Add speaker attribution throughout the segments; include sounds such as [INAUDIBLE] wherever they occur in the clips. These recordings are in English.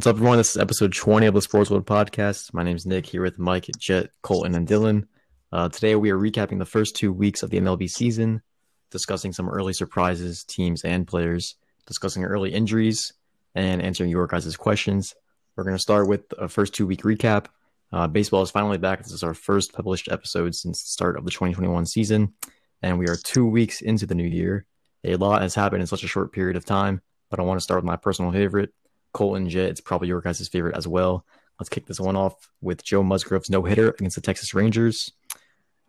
Speaker 1: What's up, everyone? This is episode 20 of the Sports World Podcast. My name is Nick here with Mike, Jet, Colton, and Dylan. Uh, today, we are recapping the first two weeks of the MLB season, discussing some early surprises, teams, and players, discussing early injuries, and answering your guys' questions. We're going to start with a first two week recap. Uh, baseball is finally back. This is our first published episode since the start of the 2021 season, and we are two weeks into the new year. A lot has happened in such a short period of time, but I want to start with my personal favorite, Colton Jet. It's probably your guys' favorite as well. Let's kick this one off with Joe Musgrove's no hitter against the Texas Rangers.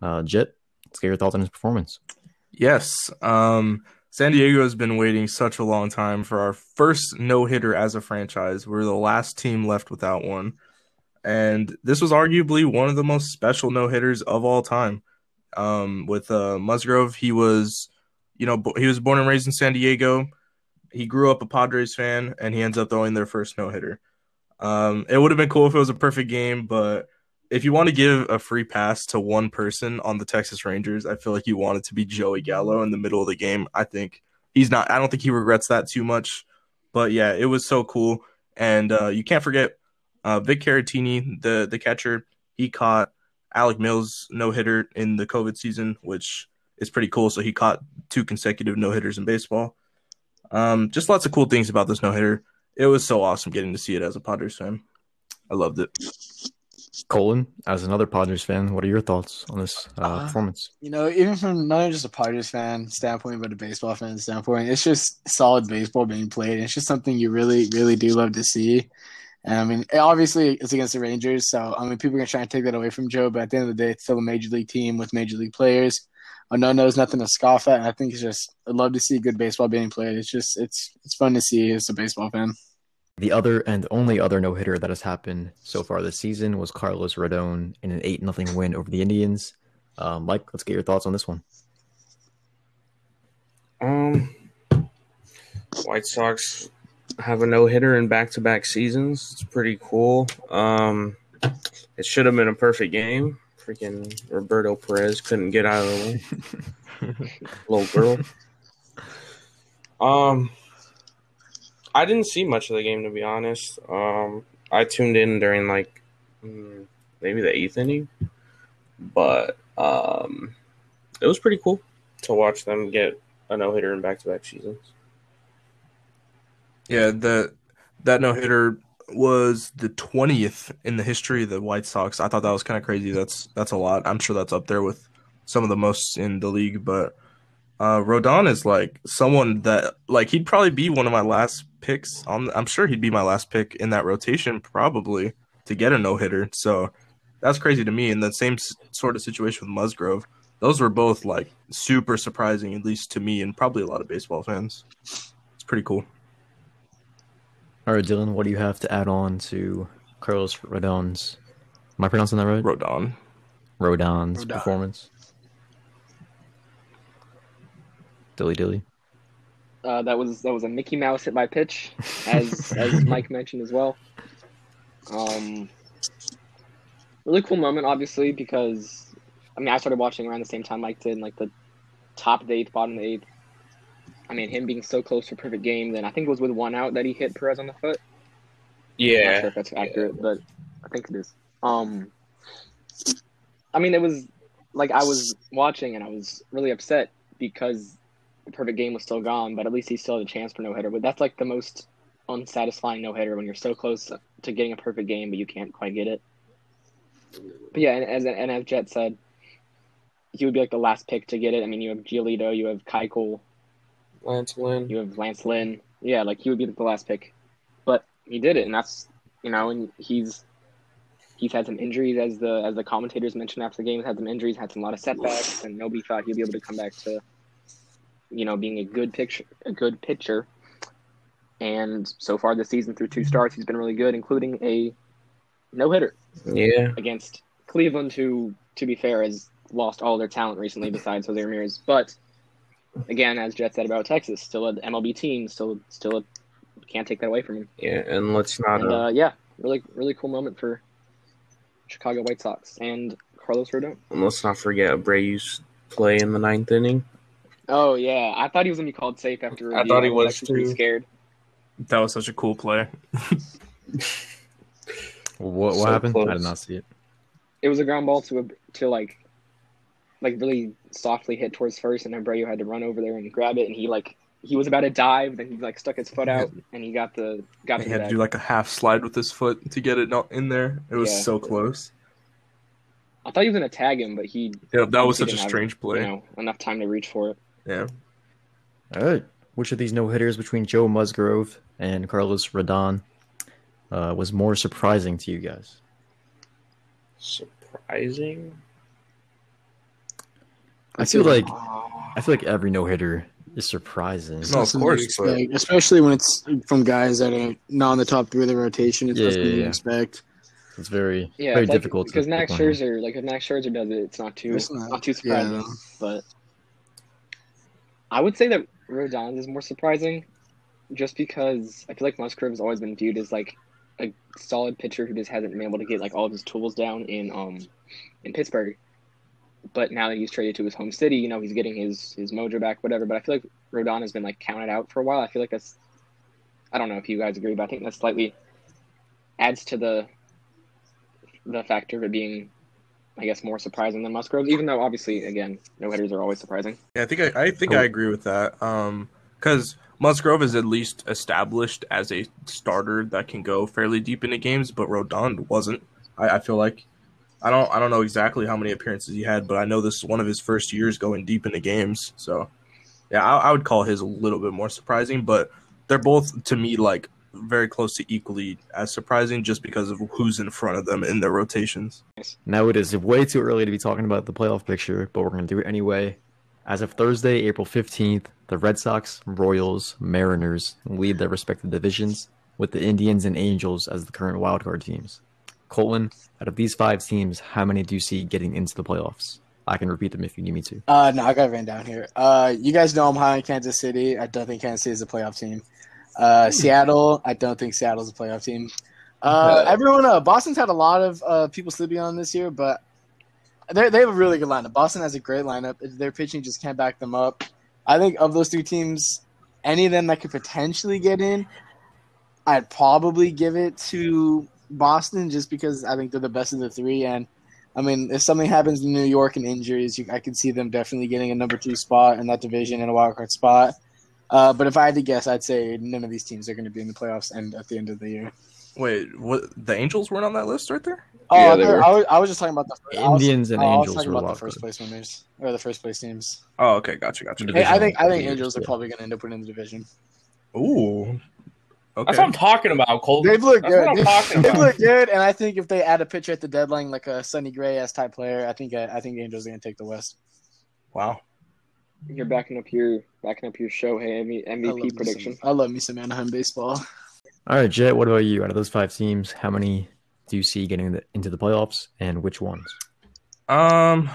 Speaker 1: Uh, Jet, let's get your thoughts on his performance.
Speaker 2: Yes. Um, San Diego has been waiting such a long time for our first no hitter as a franchise. We're the last team left without one. And this was arguably one of the most special no hitters of all time. Um, with uh, Musgrove, he was, you know, he was born and raised in San Diego. He grew up a Padres fan, and he ends up throwing their first no hitter. Um, it would have been cool if it was a perfect game, but if you want to give a free pass to one person on the Texas Rangers, I feel like you want it to be Joey Gallo in the middle of the game. I think he's not. I don't think he regrets that too much. But yeah, it was so cool, and uh, you can't forget uh, Vic Caratini, the the catcher. He caught Alec Mills no hitter in the COVID season, which is pretty cool. So he caught two consecutive no hitters in baseball. Um, just lots of cool things about this no hitter. It was so awesome getting to see it as a Padres fan. I loved it.
Speaker 1: Colin, as another Padres fan, what are your thoughts on this uh, uh, performance?
Speaker 3: You know, even from not just a Padres fan standpoint, but a baseball fan standpoint, it's just solid baseball being played. It's just something you really, really do love to see. And I mean, obviously, it's against the Rangers, so I mean, people are gonna try and take that away from Joe, but at the end of the day, it's still a major league team with major league players. A no no is nothing to scoff at. I think it's just I'd love to see good baseball being played. It's just it's it's fun to see as a baseball fan.
Speaker 1: The other and only other no hitter that has happened so far this season was Carlos Rodon in an 8 0 win over the Indians. Um, Mike, let's get your thoughts on this one.
Speaker 4: Um, White Sox have a no hitter in back to back seasons. It's pretty cool. Um, it should have been a perfect game. Freaking Roberto Perez couldn't get out of the way. [LAUGHS] Little girl. Um, I didn't see much of the game to be honest. Um, I tuned in during like mm, maybe the eighth inning, but um, it was pretty cool to watch them get a no hitter in back to back seasons.
Speaker 2: Yeah, the that no hitter was the twentieth in the history of the White Sox. I thought that was kind of crazy. That's that's a lot. I'm sure that's up there with some of the most in the league, but uh, Rodon is like someone that like he'd probably be one of my last picks. On, I'm sure he'd be my last pick in that rotation probably to get a no hitter. So that's crazy to me. In the same sort of situation with Musgrove, those were both like super surprising, at least to me and probably a lot of baseball fans. It's pretty cool.
Speaker 1: All right, Dylan, what do you have to add on to Carlos Rodon's? Am I pronouncing that right?
Speaker 2: Rodon.
Speaker 1: Rodon's Rodon. performance. Dilly dilly.
Speaker 5: Uh, that was that was a Mickey Mouse hit by pitch, as [LAUGHS] as Mike mentioned as well. Um, really cool moment, obviously, because I mean I started watching around the same time Mike did, like the top of the eighth, bottom of the eighth. I mean, him being so close to perfect game. Then I think it was with one out that he hit Perez on the foot.
Speaker 4: Yeah,
Speaker 5: I'm not sure if that's accurate, yeah. but I think it is. Um, I mean, it was like I was watching and I was really upset because the perfect game was still gone, but at least he still had a chance for no hitter. But that's like the most unsatisfying no hitter when you're so close to getting a perfect game, but you can't quite get it. But yeah, and as and as Jet said, he would be like the last pick to get it. I mean, you have Giolito, you have Keuchel,
Speaker 4: Lance Lynn,
Speaker 5: you have Lance Lynn. Yeah, like he would be the last pick, but he did it, and that's you know, and he's he's had some injuries as the as the commentators mentioned after the game. Had some injuries, had some a lot of setbacks, and nobody thought he'd be able to come back to you know, being a good picture, a good pitcher. And so far this season, through two starts, he's been really good, including a no hitter.
Speaker 4: Yeah.
Speaker 5: Against Cleveland, who, to be fair, has lost all their talent recently besides Jose Ramirez. But again, as Jet said about Texas, still an MLB team, still still a, can't take that away from him.
Speaker 4: Yeah, and let's not.
Speaker 5: And, uh, yeah, really really cool moment for Chicago White Sox and Carlos Rodon.
Speaker 4: And let's not forget Abreu's play in the ninth inning.
Speaker 5: Oh yeah, I thought he was gonna be called safe after.
Speaker 4: I thought he was, was
Speaker 5: too. Pretty scared.
Speaker 2: That was such a cool play. [LAUGHS]
Speaker 1: What, what
Speaker 4: So
Speaker 1: happened? I did not see it.
Speaker 5: It was a ground ball to a, to like like really softly hit towards first, and Abreu had to run over there and grab it, and he like he was about to dive, then he like stuck his foot out, and he got the got
Speaker 2: He
Speaker 5: it.
Speaker 2: had to do like a half slide with his foot to get it not in there. It was
Speaker 5: Yeah.
Speaker 2: so close.
Speaker 5: I thought he was gonna tag him, but he
Speaker 2: Yeah, that was such a
Speaker 5: didn't have,
Speaker 2: strange play.
Speaker 5: you know enough time to reach for it.
Speaker 2: Yeah.
Speaker 1: All right. Which of these no hitters between Joe Musgrove and Carlos Rodon uh, was more surprising to you guys?
Speaker 4: Surprising.
Speaker 1: I feel like I feel like every no hitter is surprising.
Speaker 2: No, of course, but-
Speaker 3: especially when it's from guys that are not in the top three of the rotation. It's
Speaker 1: Yeah,
Speaker 3: something
Speaker 1: yeah,
Speaker 3: you
Speaker 1: yeah.
Speaker 3: expect.
Speaker 1: It's very
Speaker 5: Yeah,
Speaker 1: very
Speaker 5: like-
Speaker 1: difficult to
Speaker 5: because Max
Speaker 1: pick one.
Speaker 5: Scherzer, like if Max Scherzer does it, it's not too
Speaker 3: It's
Speaker 5: not,
Speaker 3: not-
Speaker 5: too surprising.
Speaker 3: yeah.
Speaker 5: But I would say that Rodon is more surprising, just because I feel like Musgrove has always been viewed as like a solid pitcher who just hasn't been able to get like all of his tools down in um in Pittsburgh. But now that he's traded to his home city, you know he's getting his his mojo back, whatever. But I feel like Rodon has been like counted out for a while. I feel like that's I don't know if you guys agree, but I think that slightly adds to the the factor of it being, I guess, more surprising than Musgrove. Even though obviously, again, no hitters are always surprising.
Speaker 2: Yeah, I think I, I think
Speaker 1: Cool.
Speaker 2: I agree with that. Um, because Musgrove is at least established as a starter that can go fairly deep into games, but Rodon wasn't. I, I feel like I don't I don't know exactly how many appearances he had, but I know this is one of his first years going deep into games. So yeah, I, I would call his a little bit more surprising, but they're both to me like very close to equally as surprising just because of who's in front of them in their rotations.
Speaker 1: Now it is way too early to be talking about the playoff picture, but we're going to do it anyway. As of Thursday, April 15th, the Red Sox, Royals, Mariners lead their respective divisions, with the Indians and Angels as the current wildcard teams. Colton, out of these five teams, how many do you see getting into the playoffs? I can repeat them if you need me to.
Speaker 3: Uh, no, I got written down here. Uh, you guys know I'm high on Kansas City. I don't think Kansas City is a playoff team. Uh, Seattle, I don't think Seattle's a playoff team. Uh, everyone, uh, Boston's had a lot of uh, people sleeping on this year, but they they have a really good lineup. Boston has a great lineup. Their pitching just can't back them up. I think of those three teams, any of them that could potentially get in, I'd probably give it to Boston just because I think they're the best of the three. And I mean, if something happens in New York and injuries, you, I could see them definitely getting a number two spot in that division and a wild card spot. Uh, but if I had to guess, I'd say none of these teams are going to be in the playoffs and at the end of the year.
Speaker 2: Wait, what the Angels weren't on that list right there?
Speaker 3: Oh,
Speaker 4: Yeah,
Speaker 3: I,
Speaker 4: they were.
Speaker 3: I was, I was just talking about the I was-
Speaker 1: Indians and
Speaker 3: oh, I was
Speaker 1: Angels
Speaker 3: talking
Speaker 1: were
Speaker 3: about the first place winners or the first place teams.
Speaker 2: Oh, okay, gotcha, gotcha.
Speaker 1: Division.
Speaker 3: Hey, I think I think
Speaker 1: Division,
Speaker 3: Angels are probably going to end up winning the division.
Speaker 2: Ooh. Okay.
Speaker 4: That's what I'm talking about, Cole.
Speaker 3: They've looked
Speaker 4: That's what
Speaker 3: good.
Speaker 4: I'm
Speaker 3: They've,
Speaker 4: talking
Speaker 3: they've
Speaker 4: about.
Speaker 3: looked good, and I think if they add a pitcher at the deadline like a Sonny Gray as type player, I think uh, I think Angels are going to take the West.
Speaker 2: Wow.
Speaker 5: You're backing up your backing up your Shohei M-
Speaker 3: I love me
Speaker 5: MVP prediction.
Speaker 3: Some, I love me some Anaheim baseball.
Speaker 1: All right, Jet, what about you? Out of those five teams, how many do you see getting the, into the playoffs and which ones?
Speaker 2: Um,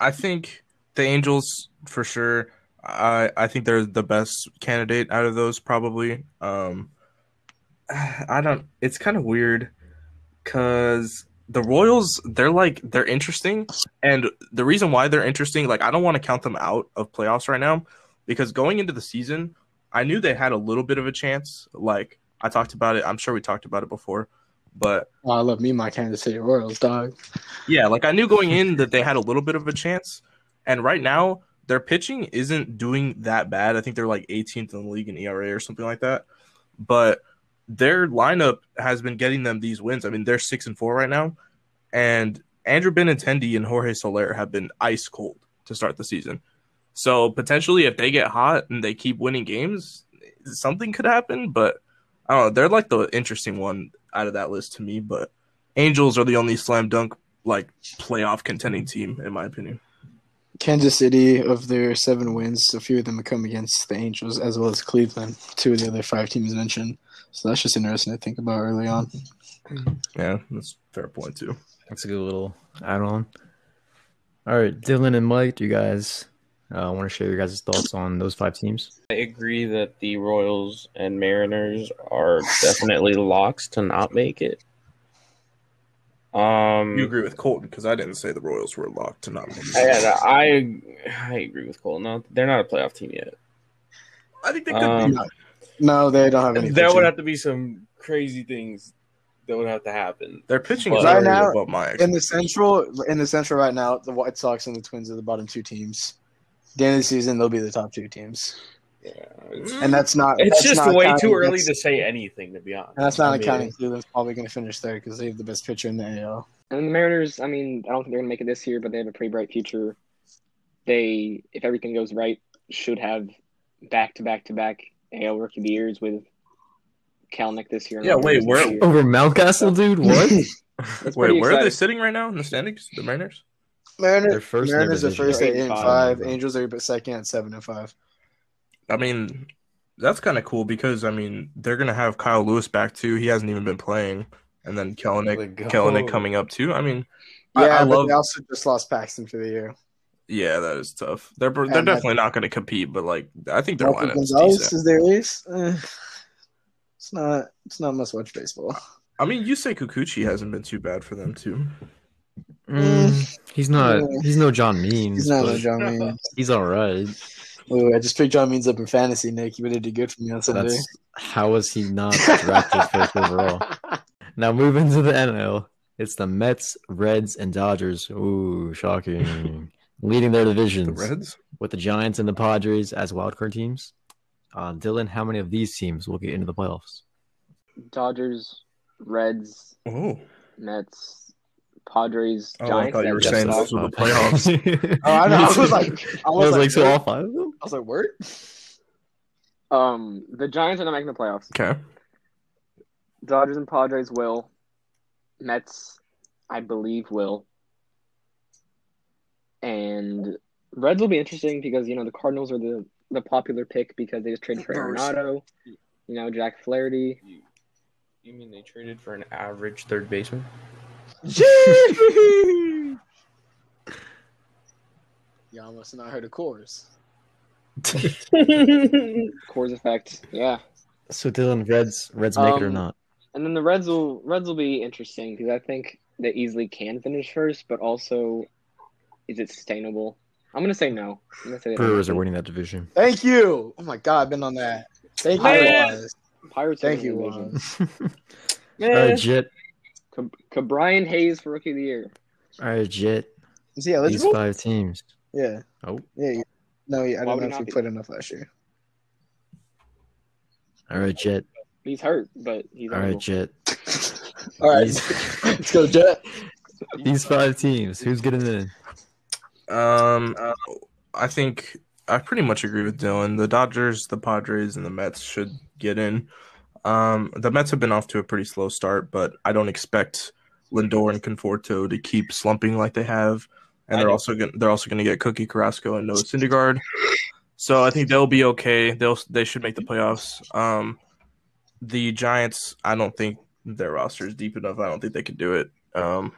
Speaker 2: I think the Angels for sure. I I think they're the best candidate out of those probably. Um, I don't. It's kind of weird because the Royals they're like they're interesting, and the reason why they're interesting, like I don't want to count them out of playoffs right now because going into the season, I knew they had a little bit of a chance. Like I talked about it. I'm sure we talked about it before, but
Speaker 3: Oh, I love me my Kansas City Royals, dog.
Speaker 2: yeah, like I knew going in that they had a little bit of a chance, and right now their pitching isn't doing that bad. I think they're like 18th in the league in ERA or something like that, but their lineup has been getting them these wins. I mean, they're six and four right now, and Andrew Benintendi and Jorge Soler have been ice cold to start the season. So potentially, if they get hot and they keep winning games, something could happen. But I don't know. They're like the interesting one out of that list to me. But Angels are the only slam dunk like playoff contending team in my opinion.
Speaker 3: Kansas City, of their seven wins, a few of them come against the Angels as well as Cleveland, two of the other five teams mentioned. So that's just interesting to think about early on.
Speaker 2: Yeah, that's a fair point too.
Speaker 1: That's a good little add on. All right, Dylan and Mike, do you guys uh, want to share your guys' thoughts on those five teams?
Speaker 4: I agree that the Royals and Mariners are definitely locks to not make it. Um,
Speaker 2: You agree with Colton because I didn't say the Royals were locked to not make it.
Speaker 4: I, I I agree with Colton. No, they're not a playoff team yet.
Speaker 2: I think they could
Speaker 4: Um,
Speaker 2: be.
Speaker 3: No, they don't have any.
Speaker 4: There would have to be some crazy things that would have to happen.
Speaker 2: Their pitching
Speaker 4: Well,
Speaker 2: is
Speaker 3: right now,
Speaker 2: above my
Speaker 3: In the central, in the central right now, the White Sox and the Twins are the bottom two teams. At the end of the season, they'll be the top two teams,
Speaker 4: Yeah,
Speaker 3: and that's not.
Speaker 4: it's
Speaker 3: that's
Speaker 4: just
Speaker 3: not
Speaker 4: way
Speaker 3: counting-
Speaker 4: too early
Speaker 3: that's-
Speaker 4: to say anything. To be honest,
Speaker 3: And that's not
Speaker 4: I mean,
Speaker 3: accounting Cleveland's probably going to finish there because they have the best pitcher in the AL.
Speaker 5: And the Mariners, I mean, I don't think they're gonna make it this year, but they have a pretty bright future. They, if everything goes right, should have back to back to back AL Rookie of the Years with Kelenic this year.
Speaker 2: Yeah, wait,
Speaker 5: Rodriguez
Speaker 2: where-
Speaker 5: this year.
Speaker 1: Over Mountcastle, dude. [LAUGHS] What?
Speaker 2: Wait,
Speaker 5: pretty
Speaker 2: where are they sitting right now in the standings? The Mariners.
Speaker 3: Mariners,
Speaker 1: They're first
Speaker 3: Mariners are first at eight and
Speaker 5: eight and
Speaker 3: five.
Speaker 1: five.
Speaker 3: Angels are second at seven and five.
Speaker 2: I mean, that's kind of cool because I mean they're gonna have Kyle Lewis back too. He hasn't even been playing, and then Kelenic,
Speaker 1: Let
Speaker 2: coming up too. I mean, I-
Speaker 3: Yeah,
Speaker 2: I,
Speaker 3: but
Speaker 2: love.
Speaker 3: they also just lost Paxton for the year.
Speaker 2: Yeah, that is tough. They're they're
Speaker 3: And
Speaker 2: definitely not gonna compete, but like I think their
Speaker 3: Walker
Speaker 2: lineup is
Speaker 3: Gonzales
Speaker 2: decent.
Speaker 3: is their ace. Eh, it's not. It's not must watch baseball.
Speaker 2: I mean, you say Kikuchi hasn't been too bad for them too.
Speaker 1: Mm, he's not.
Speaker 3: Yeah.
Speaker 1: He's no John Means.
Speaker 3: He's not
Speaker 1: but
Speaker 3: a John Means.
Speaker 1: He's all right.
Speaker 3: Ooh, I just picked John Means up in fantasy, Nick. You would have did good for me on Sunday.
Speaker 1: That's how is he not drafted first overall? [LAUGHS] Now moving to the NL, it's the Mets, Reds, and Dodgers. Ooh, shocking! Leading their
Speaker 2: The
Speaker 1: divisions
Speaker 2: Reds.
Speaker 1: with the Giants and the Padres as wildcard teams. Uh, Dylan, how many of these teams will get into the playoffs?
Speaker 5: Dodgers, Reds,
Speaker 2: Oh,
Speaker 5: Mets, Padres,
Speaker 2: Oh, I thought you were saying
Speaker 5: just
Speaker 2: those were the playoffs. [LAUGHS]
Speaker 3: Oh, I know. I was like, I
Speaker 1: I
Speaker 3: was, [LAUGHS]
Speaker 1: was like, so all
Speaker 3: what?
Speaker 1: five of them?
Speaker 3: I was like, word.
Speaker 5: Um, the Giants are not making the playoffs.
Speaker 2: okay.
Speaker 5: Dodgers and Padres will. Mets, I believe, will. And Reds will be interesting because you know the Cardinals are the the popular pick because they just traded for
Speaker 3: Brewers.
Speaker 5: Arenado, you know Jack Flaherty.
Speaker 4: You, you mean they traded for an average third baseman? [LAUGHS]
Speaker 3: Y'all must have not heard of Coors. [LAUGHS]
Speaker 5: Coors effect, yeah.
Speaker 1: So Dylan, Reds, Reds make it or
Speaker 5: Um,
Speaker 1: not?
Speaker 5: And then the Reds will Reds will be interesting because I think they easily can finish first, but also, is it sustainable? I'm gonna say no. I'm gonna say
Speaker 1: Brewers are winning that division.
Speaker 3: Thank you. Oh my God, I've been on that. Thank you,
Speaker 5: Man.
Speaker 3: Waz.
Speaker 5: Pirates. are
Speaker 3: Thank you,
Speaker 5: winning the
Speaker 3: Waz.
Speaker 5: division.
Speaker 1: all Jet.
Speaker 5: Ca- Ca- Hayes for Rookie of the Year.
Speaker 1: All right, Jet.
Speaker 3: Is he
Speaker 1: These
Speaker 3: eligible?
Speaker 1: five teams.
Speaker 3: Yeah.
Speaker 1: Oh.
Speaker 3: Yeah. yeah. No, yeah, I
Speaker 5: Why
Speaker 3: don't know if
Speaker 5: not
Speaker 3: he
Speaker 5: be?
Speaker 3: put enough last year.
Speaker 1: All right, Jet.
Speaker 5: He's hurt, but he's
Speaker 1: All right,
Speaker 5: eligible.
Speaker 1: Jet. [LAUGHS]
Speaker 3: All right, [LAUGHS] let's go, Jet. [LAUGHS]
Speaker 1: These five teams. Who's getting in?
Speaker 2: Um, I think I pretty much agree with Dylan. The Dodgers, the Padres, and the Mets should get in. Um, the Mets have been off to a pretty slow start, but I don't expect Lindor and Conforto to keep slumping like they have, and they're also going they're also going to get Cookie Carrasco and Noah Syndergaard. So I think they'll be okay. They'll they should make the playoffs. Um, the Giants, I don't think their roster is deep enough. I don't think they can do it. Um,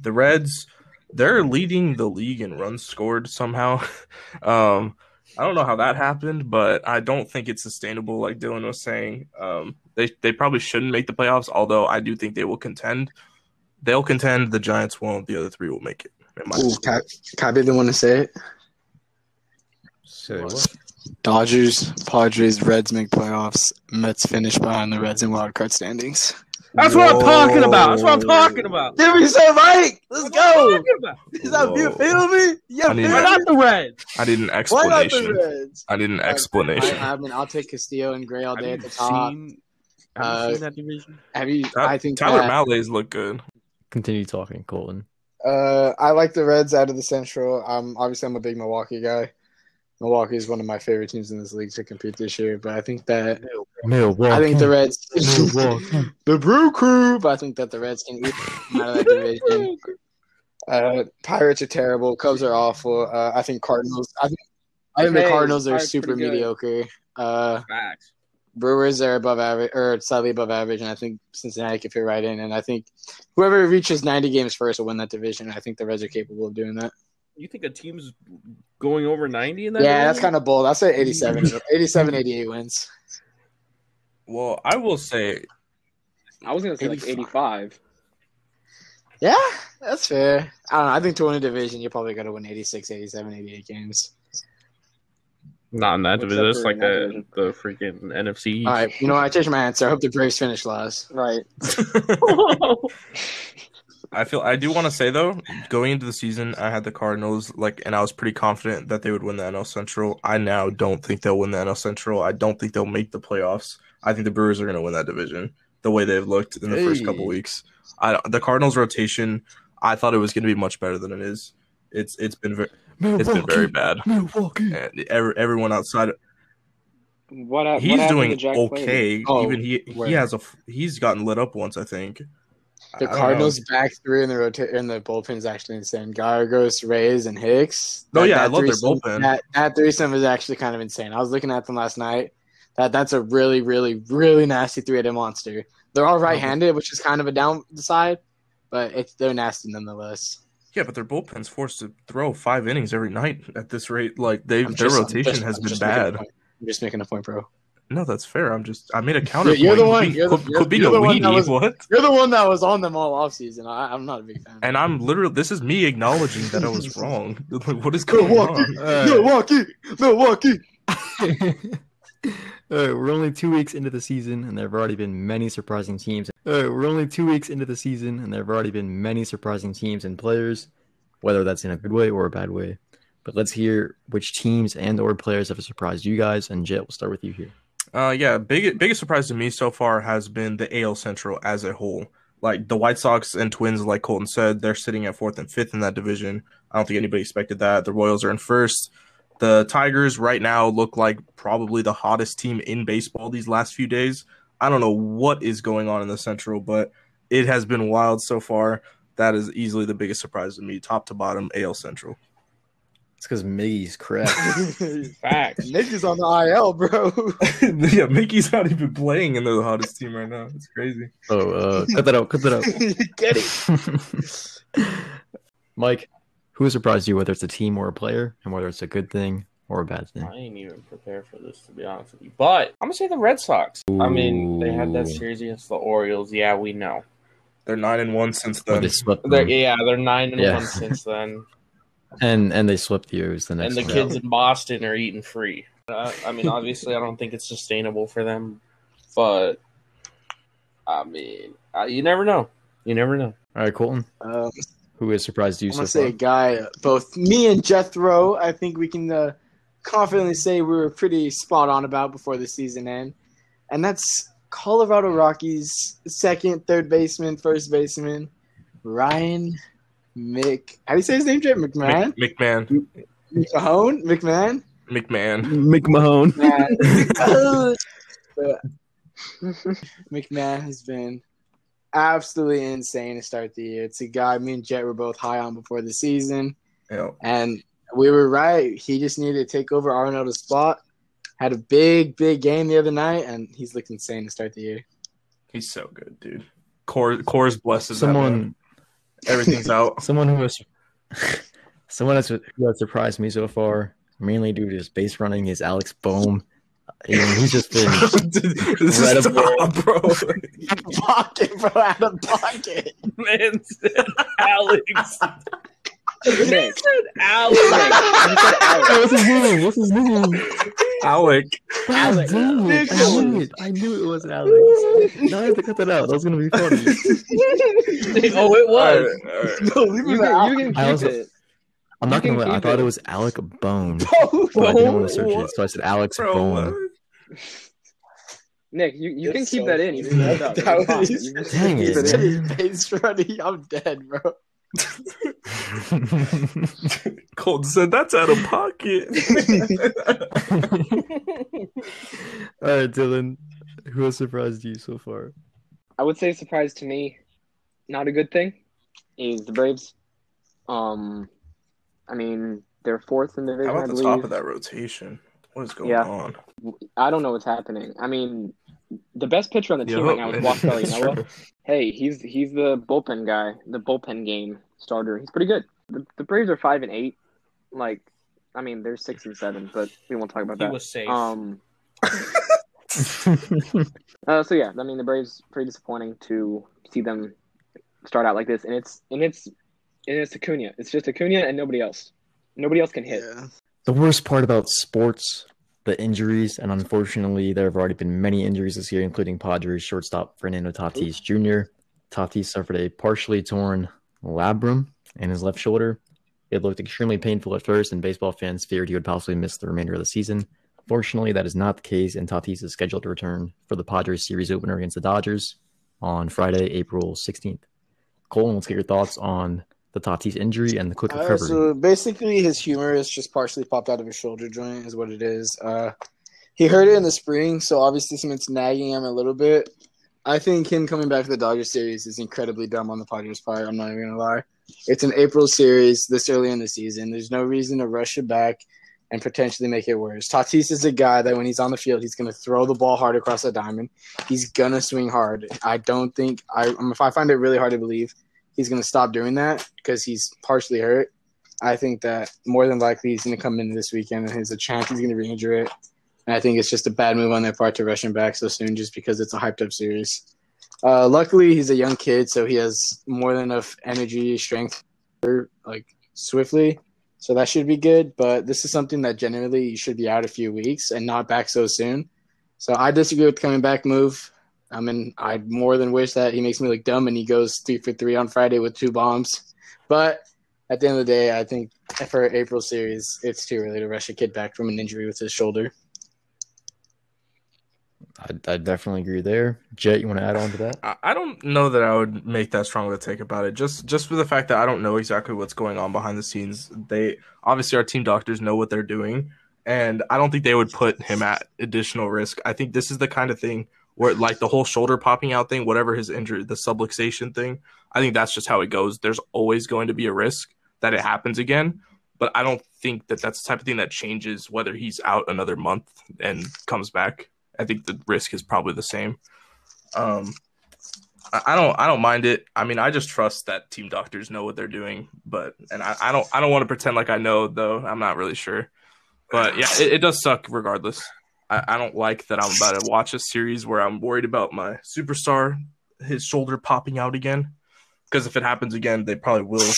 Speaker 2: the Reds, they're leading the league in runs scored somehow. [LAUGHS] um, I don't know how that happened, but I don't think it's sustainable. Like Dylan was saying, um, they they probably shouldn't make the playoffs. Although I do think they will contend. They'll contend. The Giants won't. The other three will make it. in my
Speaker 3: Ooh,
Speaker 2: opinion.
Speaker 3: can, I, can I be the one to say it?
Speaker 1: Say what?
Speaker 3: Dodgers, Padres, Reds make playoffs. Mets finish behind the Reds in wild card standings.
Speaker 4: That's what I'm talking about. That's what I'm talking about.
Speaker 3: Give me some, Mike. Let's
Speaker 4: That's what I'm
Speaker 3: go.
Speaker 4: talking.
Speaker 3: Is that you feel me? Yeah,
Speaker 4: why not the Reds?
Speaker 2: I need an
Speaker 3: Why not the
Speaker 2: explanation.
Speaker 3: Reds?
Speaker 2: I need an
Speaker 3: I,
Speaker 2: explanation.
Speaker 3: I mean, I'll take Castillo and Gray all day at the top.
Speaker 4: seen? Have
Speaker 3: Uh,
Speaker 4: you seen that division?
Speaker 3: Have you?
Speaker 2: Ty-
Speaker 3: I think
Speaker 2: Tyler
Speaker 3: that,
Speaker 2: Mahle's look good.
Speaker 1: Continue talking, Colton.
Speaker 3: Uh, I like the Reds out of the Central. Um, obviously, I'm a big Milwaukee guy. Milwaukee is one of my favorite teams in this league to compete this year, but I think that
Speaker 1: Milwaukee.
Speaker 3: I think the Reds, [LAUGHS]
Speaker 1: Milwaukee. [LAUGHS]
Speaker 3: the Brew Crew, but I think that the Reds can eat out of that [LAUGHS] division. Uh, Pirates are terrible. Cubs are awful. Uh, I think Cardinals. I think I think the Cardinals are super mediocre. Uh, Brewers are above average or slightly above average, and I think Cincinnati could fit right in. And I think whoever reaches 90 games first will win that division. I think the Reds are capable of doing that.
Speaker 4: You think a team's going over 90 in that?
Speaker 3: Yeah, that's kind of bold. I'll say 87, [LAUGHS] 87, 88 wins.
Speaker 2: Well, I will say
Speaker 5: I was gonna say like 85.
Speaker 3: Yeah, that's fair. I don't know. I think to win a division, you're probably going to win 86, 87, 88 games.
Speaker 4: Not in that
Speaker 5: Except
Speaker 4: division. It's like
Speaker 5: in
Speaker 4: the
Speaker 5: division.
Speaker 4: the freaking NFC.
Speaker 3: All right, you know what? I changed my answer. I hope the Braves finish last.
Speaker 5: Right. [LAUGHS] [LAUGHS]
Speaker 2: I feel I do want to say though, going into the season, I had the Cardinals like, and I was pretty confident that they would win the NL Central. I now don't think they'll win the NL Central. I don't think they'll make the playoffs. I think the Brewers are going to win that division the way they've looked in the first couple weeks. I the Cardinals rotation, I thought it was going to be much better than it is. It's it's been very it's been very bad.
Speaker 1: Milwaukee.
Speaker 2: And every, everyone outside
Speaker 5: What, hap- what
Speaker 2: he's
Speaker 5: to
Speaker 2: doing
Speaker 5: Jack
Speaker 2: okay.
Speaker 3: Oh,
Speaker 2: Even he
Speaker 3: where?
Speaker 2: he has a he's gotten lit up once I think.
Speaker 3: The. Cardinals back three in the rota- in the bullpen is actually insane. Gallegos, Reyes, and Hicks.
Speaker 2: Oh, yeah, I love their bullpen.
Speaker 3: That, that threesome is actually kind of insane. I was looking at them last night. That that's a really, really, really nasty three-headed monster. They're all right-handed, which is kind of a downside, but it's they're nasty nonetheless.
Speaker 2: Yeah, but their bullpen's forced to throw five innings every night at this rate. Like they their rotation
Speaker 3: just-
Speaker 2: has
Speaker 3: I'm
Speaker 2: been
Speaker 3: just making a
Speaker 2: bad.
Speaker 3: I'm just making a point, bro.
Speaker 2: No, that's fair. I'm just I made a counter.
Speaker 3: You're- you're the one- you're the-
Speaker 2: could,
Speaker 3: you're-
Speaker 2: could be
Speaker 3: you're the one that was-
Speaker 2: What?
Speaker 3: You're the one that was on them all offseason. I, I'm not a big fan.
Speaker 2: And I'm literally this is me acknowledging that I was [LAUGHS] wrong. Like, [LAUGHS] what is going
Speaker 3: Milwaukee,
Speaker 2: on?
Speaker 3: Milwaukee, Milwaukee. [LAUGHS]
Speaker 1: All right, we're only two weeks into the season, and there have already been many surprising teams. All right, we're only two weeks into the season, and there have already been many surprising teams and players, whether that's in a good way or a bad way. But let's hear which teams and or players have surprised you guys. And Jet, we'll start with you here.
Speaker 2: Uh, yeah, big biggest surprise to me so far has been the AL Central as a whole. Like the White Sox and Twins, like Colton said, they're sitting at fourth and fifth in that division. I don't think anybody expected that. The Royals are in first. The Tigers right now look like probably the hottest team in baseball these last few days. I don't know what is going on in the Central, but it has been wild so far. That is easily the biggest surprise to me, top to bottom, AL Central.
Speaker 1: It's because Miggy's crap. [LAUGHS]
Speaker 4: Facts.
Speaker 3: Nick is on the IL, bro. [LAUGHS]
Speaker 2: yeah, Miggy's not even playing, and they're the hottest team right now. It's crazy.
Speaker 1: oh, uh, cut that out. Cut that out. [LAUGHS]
Speaker 3: Get it.
Speaker 1: Mike, who surprised you, whether it's a team or a player, and whether it's a good thing or a bad thing?
Speaker 4: I ain't even prepared for this to be honest with you. But I'm gonna say the Red Sox. I mean, they had that series against the Orioles. Yeah, we know.
Speaker 2: They're nine and one since then.
Speaker 1: they
Speaker 4: They're, yeah, they're nine and
Speaker 1: Yeah.
Speaker 4: one since then,
Speaker 1: and and they swept the O's the
Speaker 4: and the
Speaker 1: round.
Speaker 4: kids in Boston are eating free. Uh, I mean, obviously, I don't think it's sustainable for them, but I mean, uh, you never know. You never know.
Speaker 1: All right, Colton,
Speaker 3: Um,
Speaker 1: who has surprised you
Speaker 3: I'm
Speaker 1: so
Speaker 3: gonna say a guy. uh, Both me and Jethro, I think we can uh, confidently say we were pretty spot on about before the season end, and that's Colorado Rockies second, third baseman, first baseman, Ryan Mc. How do you say his name, Jay? McMahon.
Speaker 2: Mc- McMahon.
Speaker 3: McMahon. McMahon.
Speaker 2: McMahon.
Speaker 1: McMahon. [LAUGHS] [LAUGHS]
Speaker 3: McMahon has been absolutely insane to start the year. It's a guy me and Jet were both high on before the season,
Speaker 2: Yeah.
Speaker 3: and we were right. He just needed to take over Arenado's spot. Had a big, big game the other night, and he's looked insane to start the year.
Speaker 2: He's so good, dude. Core Core's blessed. that.
Speaker 1: Someone,
Speaker 2: Everything's out. [LAUGHS]
Speaker 1: someone who has, someone that's, who has surprised me so far, mainly due to his base running, is Alex Bohm. I mean, he's just been [LAUGHS]
Speaker 2: this is
Speaker 1: Incredible. [LAUGHS]
Speaker 2: top, bro.
Speaker 3: pocket, bro, out of pocket.
Speaker 4: Man Alex.
Speaker 5: Nick.
Speaker 4: said Alex.
Speaker 5: You said Alex.
Speaker 1: What's his name? What's his name?
Speaker 2: Alec.
Speaker 3: Alex.
Speaker 1: God damn it. I knew it. I knew it wasn't Alex. [LAUGHS] Now I have to cut that out. That was gonna be funny. [LAUGHS]
Speaker 4: oh, it
Speaker 2: All
Speaker 4: was.
Speaker 2: right, all right.
Speaker 3: No, leave
Speaker 5: You
Speaker 3: him out.
Speaker 5: can, you can
Speaker 1: I
Speaker 5: keep
Speaker 1: also-
Speaker 5: it.
Speaker 1: I'm not gonna
Speaker 5: can
Speaker 1: lie. I thought
Speaker 5: it.
Speaker 1: it was Alec Bone,
Speaker 3: Bro, [LAUGHS] oh,
Speaker 1: but I didn't want to search
Speaker 2: What?
Speaker 1: it, so I said Alex
Speaker 2: Bro,
Speaker 1: Bone.
Speaker 2: what?
Speaker 5: Nick, you, you can keep
Speaker 3: so
Speaker 5: that in. You can cut it out.
Speaker 3: That was-
Speaker 5: You can
Speaker 1: Dang
Speaker 5: keep
Speaker 1: it,
Speaker 5: it in.
Speaker 1: man.
Speaker 3: Base running. I'm dead, bro.
Speaker 2: Colt said that's out of pocket. [LAUGHS]
Speaker 1: All right, Dylan, who has surprised you so far?
Speaker 5: I would say surprise to me, not a good thing, is the Braves. Um, I mean they're fourth in the division.
Speaker 2: How about the top of that rotation? What is going
Speaker 5: Yeah.
Speaker 2: on?
Speaker 5: I don't know what's happening. I mean, the best pitcher on the team
Speaker 2: Yo,
Speaker 5: right now is Josh
Speaker 2: it's [LAUGHS]
Speaker 5: Hey, he's he's the bullpen guy, the bullpen game starter. He's pretty good. The, the Braves are five and eight. Like, I mean, they're six and seven, but we won't talk about
Speaker 4: He
Speaker 5: that.
Speaker 4: was safe.
Speaker 5: Um. [LAUGHS] Uh, so yeah, I mean, the Braves pretty disappointing to see them start out like this, and it's and it's and it's Acuna. It's just Acuna and nobody else. Nobody else can hit.
Speaker 3: Yeah.
Speaker 1: the worst part about sports the injuries, and unfortunately, there have already been many injuries this year, including Padres shortstop Fernando Tatis Jr. Tatis suffered a partially torn labrum in his left shoulder. It looked extremely painful at first, and baseball fans feared he would possibly miss the remainder of the season. Fortunately, that is not the case, and Tatis is scheduled to return for the Padres series opener against the Dodgers on Friday, April 16th. Colin, let's get your thoughts on the Tatis injury and the quick
Speaker 3: Uh,
Speaker 1: recovery.
Speaker 3: so basically, his humerus just partially popped out of his shoulder joint, is what it is. Uh, he hurt it in the spring, so obviously something's nagging him a little bit. I think him coming back to the Dodgers series is incredibly dumb on the Padres' part. I'm not even gonna lie. It's an April series this early in the season. There's no reason to rush it back and potentially make it worse. Tatis is a guy that when he's on the field, he's gonna throw the ball hard across the diamond. He's gonna swing hard. I don't think I. um, If I find it really hard to believe he's going to stop doing that because he's partially hurt. I think that more than likely he's going to come in this weekend and there's a chance he's going to re-injure it. And I think it's just a bad move on their part to rush him back so soon just because it's a hyped up series. Uh, luckily, he's a young kid, so he has more than enough energy, strength, like swiftly. So that should be good. But this is something that generally you should be out a few weeks and not back so soon. So I disagree with the coming back move. I mean, I more than wish that he makes me look dumb and he goes three for three on Friday with two bombs. But at the end of the day, I think for April series, it's too early to rush a kid back from an injury with his shoulder.
Speaker 1: I, I definitely agree there. Jet, you want to add on to that?
Speaker 2: I I don't know that I would make that strong of a take about it. Just just for the fact that I don't know exactly what's going on behind the scenes. They obviously our team doctors know what they're doing, and I don't think they would put him at additional risk. I think this is the kind of thing where like the whole shoulder popping out thing, whatever his injury, the subluxation thing. I think that's just how it goes. There's always going to be a risk that it happens again, but I don't think that that's the type of thing that changes whether he's out another month and comes back. I think the risk is probably the same. Um, I don't I don't mind it. I mean, I just trust that team doctors know what they're doing, but and I, I don't I don't want to pretend like I know though. I'm not really sure. But yeah, it, it does suck regardless. I, I don't like that I'm about to watch a series where I'm worried about my superstar, his shoulder popping out again. Because if it happens again, they probably will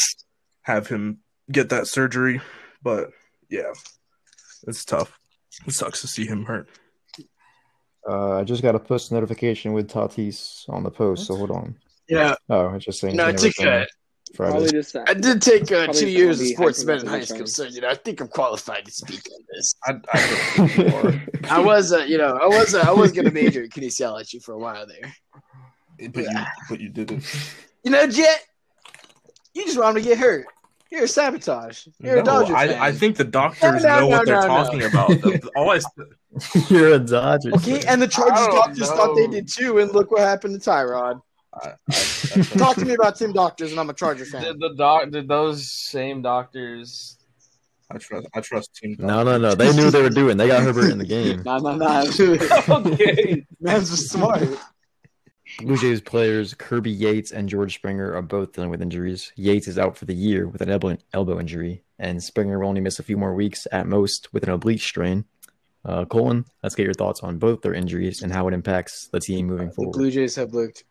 Speaker 2: have him get that surgery. But yeah, it's tough. It sucks to see him hurt.
Speaker 1: Uh, I just got a post notification with Tatis on the post, so hold on.
Speaker 3: Yeah,
Speaker 1: Oh, it's just saying.
Speaker 3: no,
Speaker 1: it's
Speaker 3: it's
Speaker 1: gonna
Speaker 3: okay.
Speaker 1: Return Friday.
Speaker 5: Probably just that.
Speaker 3: I did take uh, two years
Speaker 5: of
Speaker 3: of sports
Speaker 5: hyper
Speaker 3: med in high school, so you know I think I'm qualified to speak on this.
Speaker 2: I, I don't think you are. [LAUGHS]
Speaker 3: I was, uh, you know, I was, uh, I was gonna major in kinesiology for a while there.
Speaker 2: but you but you didn't.
Speaker 3: You know, Jet, you just want him to get hurt. You're a sabotage. You're a
Speaker 2: No,
Speaker 3: Dodger fan.
Speaker 2: I, I think the doctors
Speaker 3: No, no,
Speaker 2: know what
Speaker 3: no,
Speaker 2: they're
Speaker 3: no, no.
Speaker 2: talking about. The- All I, [LAUGHS]
Speaker 1: You're a Dodgers.
Speaker 3: Okay,
Speaker 1: fan.
Speaker 3: and the Chargers
Speaker 2: I don't
Speaker 3: doctors thought they did too, and look what happened to Tyrod.
Speaker 2: I, I, I [LAUGHS]
Speaker 3: Talk to me about Tim Doctors, and I'm a Charger fan.
Speaker 4: Did the doc? Did those same doctors?
Speaker 2: I trust. I trust team.
Speaker 1: no, no, no. They knew what they were doing. They got Herbert in the game. [LAUGHS]
Speaker 3: Nah, nah, nah. [LAUGHS]
Speaker 4: Okay.
Speaker 3: Man's just smart.
Speaker 1: Blue Jays players Kirby Yates and George Springer are both dealing with injuries. Yates is out for the year with an elbow, elbow injury, and Springer will only miss a few more weeks at most with an oblique strain. Uh, Colin, let's get your thoughts on both their injuries and how it impacts the team moving
Speaker 3: The
Speaker 1: forward.
Speaker 3: Blue Jays have looked.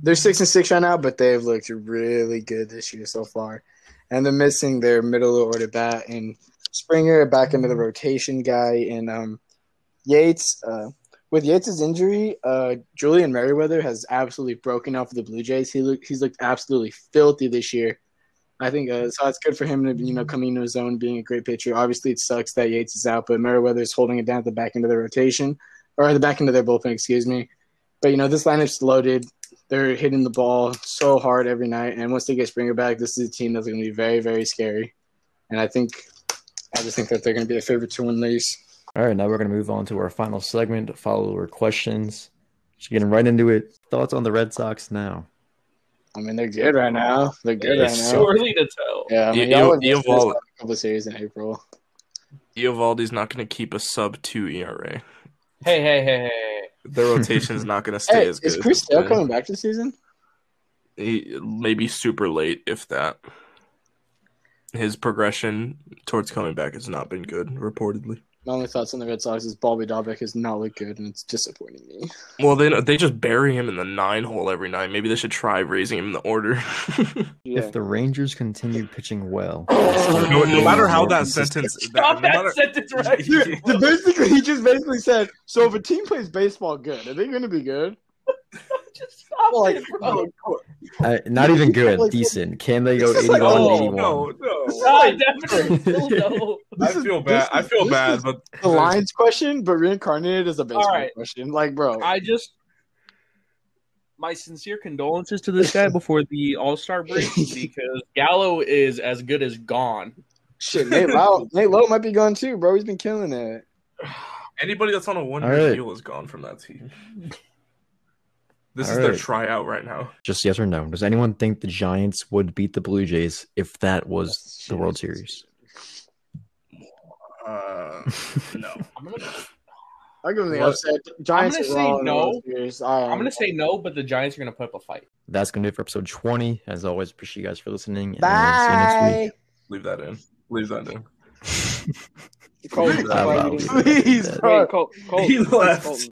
Speaker 3: They're six and six right now, but they've looked really good this year so far. And they're missing their middle order bat and Springer back into the rotation guy and um, Yates. Uh, with Yates' injury, uh, Julian Merryweather has absolutely broken out for the Blue Jays. He look, he's looked absolutely filthy this year. I think uh, so. It's good for him to you know coming into his own, being a great pitcher. Obviously, it sucks that Yates is out, but Merryweather is holding it down at the back end of the rotation or the back end of their bullpen. Excuse me. But you know this lineup's loaded. They're hitting the ball so hard every night, and once they get Springer back, this is a team that's going to be very, very scary. And I think, I just think that they're going to be the favorite to win these.
Speaker 1: All right, now we're going to move on to our final segment, follower questions. Just getting right into it. Thoughts on the Red Sox now?
Speaker 3: I mean, they're good right now. They're good right
Speaker 2: It's
Speaker 3: now.
Speaker 4: Too early to tell.
Speaker 3: Yeah, I mean,
Speaker 2: You-
Speaker 3: y'all
Speaker 2: you-
Speaker 3: would
Speaker 2: you
Speaker 3: miss
Speaker 2: evolve-
Speaker 3: a couple series in April.
Speaker 2: Eovaldi's not going to keep a sub two ERA.
Speaker 4: Hey, hey, hey, hey.
Speaker 2: Their rotation's not going to stay
Speaker 3: Hey,
Speaker 2: as
Speaker 3: is
Speaker 2: good.
Speaker 3: Chris Sale coming back this season?
Speaker 2: He, maybe super late, if that. His progression towards coming back has not been good, reportedly.
Speaker 3: My only thoughts on the Red Sox is Bobby Dalbec has not looked good, and it's disappointing me.
Speaker 2: Well, they they just bury him in the nine hole every night. Maybe they should try raising him in the order.
Speaker 3: Yeah. [LAUGHS]
Speaker 1: If the Rangers continue pitching well, [LAUGHS]
Speaker 2: no, no matter how that sentence,
Speaker 4: Stop
Speaker 2: no
Speaker 4: that
Speaker 2: matter-
Speaker 4: sentence right [LAUGHS]
Speaker 3: Dude, basically, he just basically said, "So if a team plays baseball good, are they going to be good?"
Speaker 4: Just stop
Speaker 3: Like,
Speaker 4: it, bro.
Speaker 1: uh, not even good,
Speaker 3: Like-
Speaker 1: decent. Can they go
Speaker 3: This is like-
Speaker 4: oh,
Speaker 1: 81?
Speaker 2: no, no.
Speaker 4: Ah, definitely still no.
Speaker 2: I
Speaker 3: This is-
Speaker 2: feel bad.
Speaker 3: this
Speaker 2: I feel bad, but
Speaker 3: The lines question, but reincarnated as a baseball
Speaker 4: right.
Speaker 3: question. Like, bro,
Speaker 4: I just my sincere condolences to this guy before the All Star break [LAUGHS] because Gallo is as good as gone.
Speaker 3: shit, Nate Lowe, Nate Lowe might be gone too, bro. He's been killing it.
Speaker 2: anybody that's on a one year
Speaker 1: All right.
Speaker 2: deal is gone from that team. This
Speaker 1: All
Speaker 2: is their tryout right now.
Speaker 1: Just yes or no. Does anyone think the Giants would beat the Blue Jays if that was the World Series?
Speaker 2: Uh, no. [LAUGHS]
Speaker 4: I'm gonna
Speaker 3: I give him the upset. Giants
Speaker 4: I'm gonna say
Speaker 3: wrong in the
Speaker 4: no.
Speaker 3: World I,
Speaker 4: I'm gonna say no, but the Giants are gonna put up a fight.
Speaker 1: That's gonna do it for episode 20. As always, appreciate you guys for listening. And see you next week.
Speaker 2: Leave that in. Leave that in. [LAUGHS]
Speaker 3: Colton,
Speaker 2: Leave that
Speaker 3: why
Speaker 2: out.
Speaker 3: you didn't- Please, bro.
Speaker 5: Wait, Col- Colton,
Speaker 2: He left.
Speaker 5: Colton,